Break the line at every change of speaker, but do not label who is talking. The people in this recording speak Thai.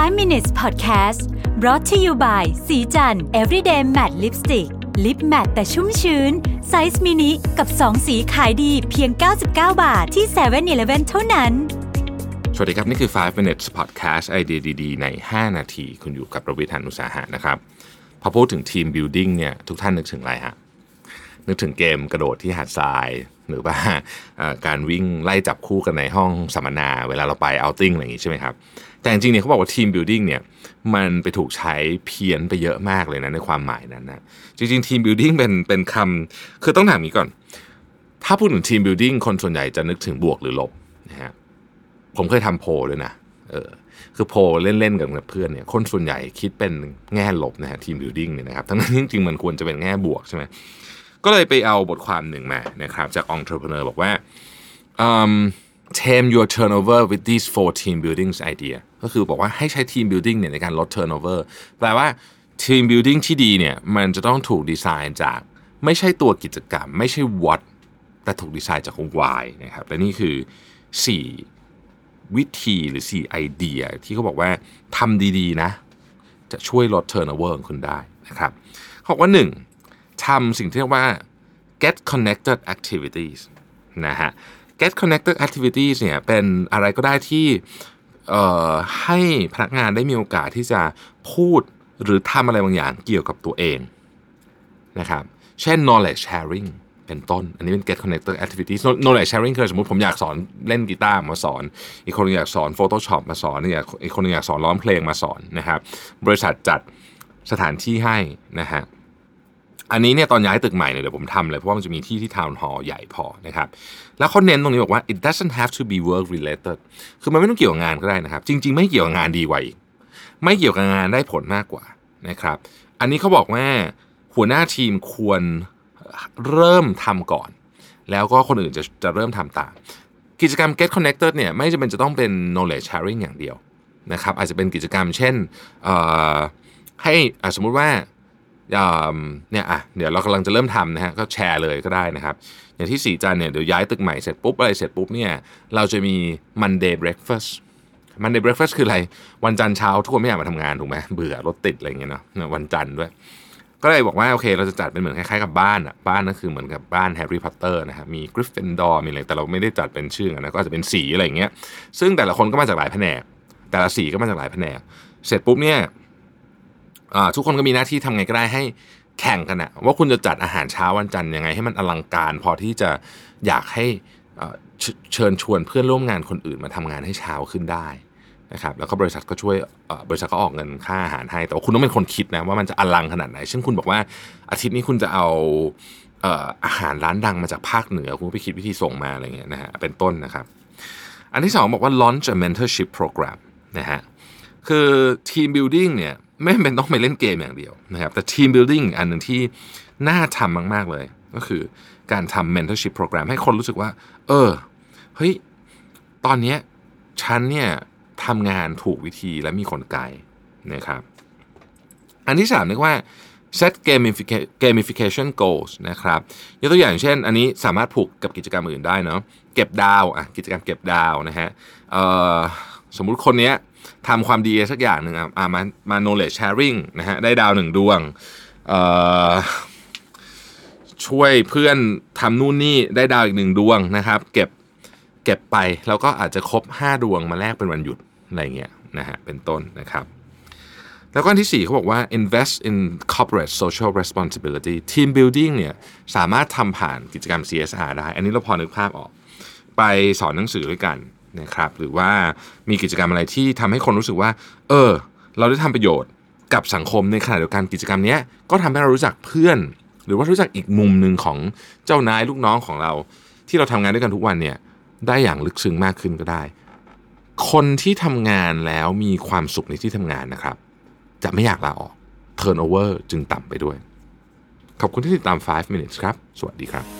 5 minutes podcast brought to you by ศรีจันทร์ everyday matte lipstick lip matte แต่ชุ่มชื้น ไซส์มินิกับ 2 สีขายดีเพียง 99 บาทที่7 e เ e ่ e อเท่านั้น
สวัสดีครับ นี่คือ 5 minutes podcast ไอเดียดี ๆ ใน 5 นาที คุณอยู่กับรวิศ หาญอุตสาหะนะครับ พอพูดถึงทีม building เนี่ยทุกท่านนึกถึงอะไรฮะนึกถึงเกมกระโดดที่หาดทราย หรือว่าการวิ่งไล่จับคู่กันในห้องสัมมนา เวลาเราไป outing อะไรอย่างงี้ใช่ไหมครับแต่จริงๆเนี่ยเขาบอกว่าทีม building เนี่ยมันไปถูกใช้เพี้ยนไปเยอะมากเลยนะในความหมายนั้นนะจริงๆทีม building เป็นเป็นคำคือต้องถามนี้ก่อน ถ้าพูดถึงทีม building คนส่วนใหญ่จะนึกถึงบวกหรือลบนะฮะผมเคยทำโพลด้วยนะเออคือโพลเล่นๆกับเพื่อนเนี่ยคนส่วนใหญ่คิดเป็นแง่ลบนะฮะ team building เนี่ยนะครับทั้งนั้นจริงๆมันควรจะเป็นแง่บวกใช่ไหม ก็เลยไปเอาบทความหนึ่งมานะครับจาก Entrepreneur บอกว่า um, tame your turnover with these four team buildings idea ก็คือบอกว่าให้ใช้ team building เนี่ยในการลด turnover แปลว่า team building ที่ดีเนี่ยมันจะต้องถูกดีไซน์จากไม่ใช่ตัวกิจกรรม ไม่ใช่ what แต่ถูกดีไซน์จาก why นะครับและนี่คือ 4 วิธีหรือ 4 ไอเดีย ที่เขาบอกว่าทำดี ๆ นะ จะช่วยลด turnover ของคุณได้นะครับเขาบอกว่า 1. ทำสิ่งที่เรียกว่า get connected activities นะฮะ get connected activities เนี่ยเป็นอะไรก็ได้ที่ให้พนักงานได้มีโอกาสที่จะพูดหรือทำอะไรบางอย่างเกี่ยวกับตัวเองนะครับ เช่น knowledge sharing เป็นต้น อันนี้เป็น get connected activities knowledge sharing คือสมมติผมอยากสอนเล่นกีตาร์มาสอน อีกคนนึงอยากสอน Photoshop มาสอนอีกอีกคนหนึงอยากสอนร้องเพลงมาสอนนะครับ บริษัทจัดสถานที่ให้นะฮะ อันนี้เนี่ยตอนย้ายตึกใหม่เนี่ยเดี๋ยวผมทำเลยเพราะว่ามันจะมีที่ที่ทาวน์ฮอลล์ใหญ่พอนะครับแล้วเขาเน้นตรงนี้บอกว่า it doesn't have to be work related คือมันไม่ต้องเกี่ยวกับงานก็ได้นะครับ จริง ๆ ไม่เกี่ยวกับงานดีกว่าอีกไม่เกี่ยวกับงานได้ผลมากกว่านะครับ อันนี้เขาบอกว่าหัวหน้าทีมควรเริ่มทำก่อน แล้วก็คนอื่นจะจะเริ่มทำตาม กิจกรรม Get Connected เนี่ยไม่จำเป็นจะต้องเป็น knowledge sharing อย่างเดียวนะครับอาจจะเป็นกิจกรรมเช่นให้สมมุติว่า เนี่ยอะเดี๋ยวเรากำลังจะเริ่มทำนะฮะก็แชร์เลยก็ได้นะครับ อย่างที่ศรีจันทร์เนี่ยเดี๋ยวย้ายตึกใหม่เสร็จปุ๊บอะไรเสร็จปุ๊บเนี่ยเราจะมี Monday breakfast Monday breakfast คืออะไร วันจันทร์เช้าทุกคนไม่อยากมาทำงานถูกไหมเบื่อรถติดอะไรอย่างเงี้ยเนาะวันจันทร์ด้วย ก็เลยบอกว่าโอเค เราจะจัดเป็นเหมือนคล้ายๆกับบ้านอะบ้านก็คือเหมือนกับบ้านแฮร์รี่พอตเตอร์นะครับมีกริฟฟินดอร์มีอะไรแต่เราไม่ได้จัดเป็นชื่อนะก็อาจจะเป็นสีอะไรอย่างเงี้ยซึ่งแต่ละคนก็มาจากหลายแผนก แต่ละสีก็มาจากหลายแผนก เสร็จปุ๊บเนี่ย ทุกคนก็มีหน้าที่ทำไงก็ได้ให้แข่งกันอะว่าคุณจะจัดอาหารเช้าวันจันทร์ยังไงให้มันอลังการพอที่จะอยากให้เชิญชวนเพื่อนร่วมงานคนอื่นมาทำงานให้เช้าขึ้นได้นะครับแล้วก็บริษัทก็ช่วยบริษัทก็ออกเงินค่าอาหารให้ แต่ว่าคุณต้องเป็นคนคิดนะว่ามันจะอลังขนาดไหนเช่นคุณบอกว่าอาทิตย์นี้คุณจะเอาอาหารร้านดังมาจากภาคเหนือ คุณไปคิดวิธีส่งมาอะไรเงี้ยนะฮะเป็นต้นนะครับ อันที่สองบอกว่า launch a mentorship program นะฮะคือ team building เนี่ย ไม่เป็นต้องไปเล่นเกมอย่างเดียวนะครับแต่ team building อันหนึ่งที่น่าทำมาก ๆ เลย ก็คือการทำ mentorship program ให้คนรู้สึกว่า เออ เฮ้ย ตอนนี้ฉันเนี่ยทำงานถูกวิธีและมีกลไกลนะครับ อันที่สามเรียกว่า set gamification gamification goals นะครับยกตัวอย่างเช่น อันนี้สามารถผูกกับกิจกรรมอื่นได้เนาะเก็บดาวอะกิจกรรมเก็บดาวนะฮะเอ่อ สมมุติคนเนี้ยทำความดีสักอย่างหนึ่งอะมามา knowledge sharing นะฮะได้ดาวหนึ่งดวงช่วยเพื่อนทำนู่นนี่ได้ดาวอีกหนึ่งดวงนะครับ เก็บเก็บไปแล้วก็อาจจะครบ 5 ดวงมาแลกเป็นวันหยุดอะไรเงี้ยนะฮะเป็นต้นนะครับ แล้วก็อันที่ 4เขาบอกว่า invest in corporate social responsibility team building เนี่ยสามารถทำผ่านกิจกรรม CSR ได้ อันนี้เราพอนึกภาพออก ไปสอนหนังสือด้วยกัน นะครับหรือว่ามีกิจกรรมอะไรที่ทำให้คนรู้สึกว่า เออ เราได้ทำประโยชน์กับสังคมในขณะเดียวกันกิจกรรมนี้ก็ทำให้เรารู้จักเพื่อน หรือว่ารู้จักอีกมุมหนึ่งของเจ้านายลูกน้องของเรา ที่เราทำงานด้วยกันทุกวันเนี่ยได้อย่างลึกซึ้งมากขึ้นก็ได้ คนที่ทำงานแล้วมีความสุขในที่ทำงานนะครับ จะไม่อยากลาออก turnover จึงต่ำไปด้วย ขอบคุณที่ติดตาม 5 minutes ครับ สวัสดีครับ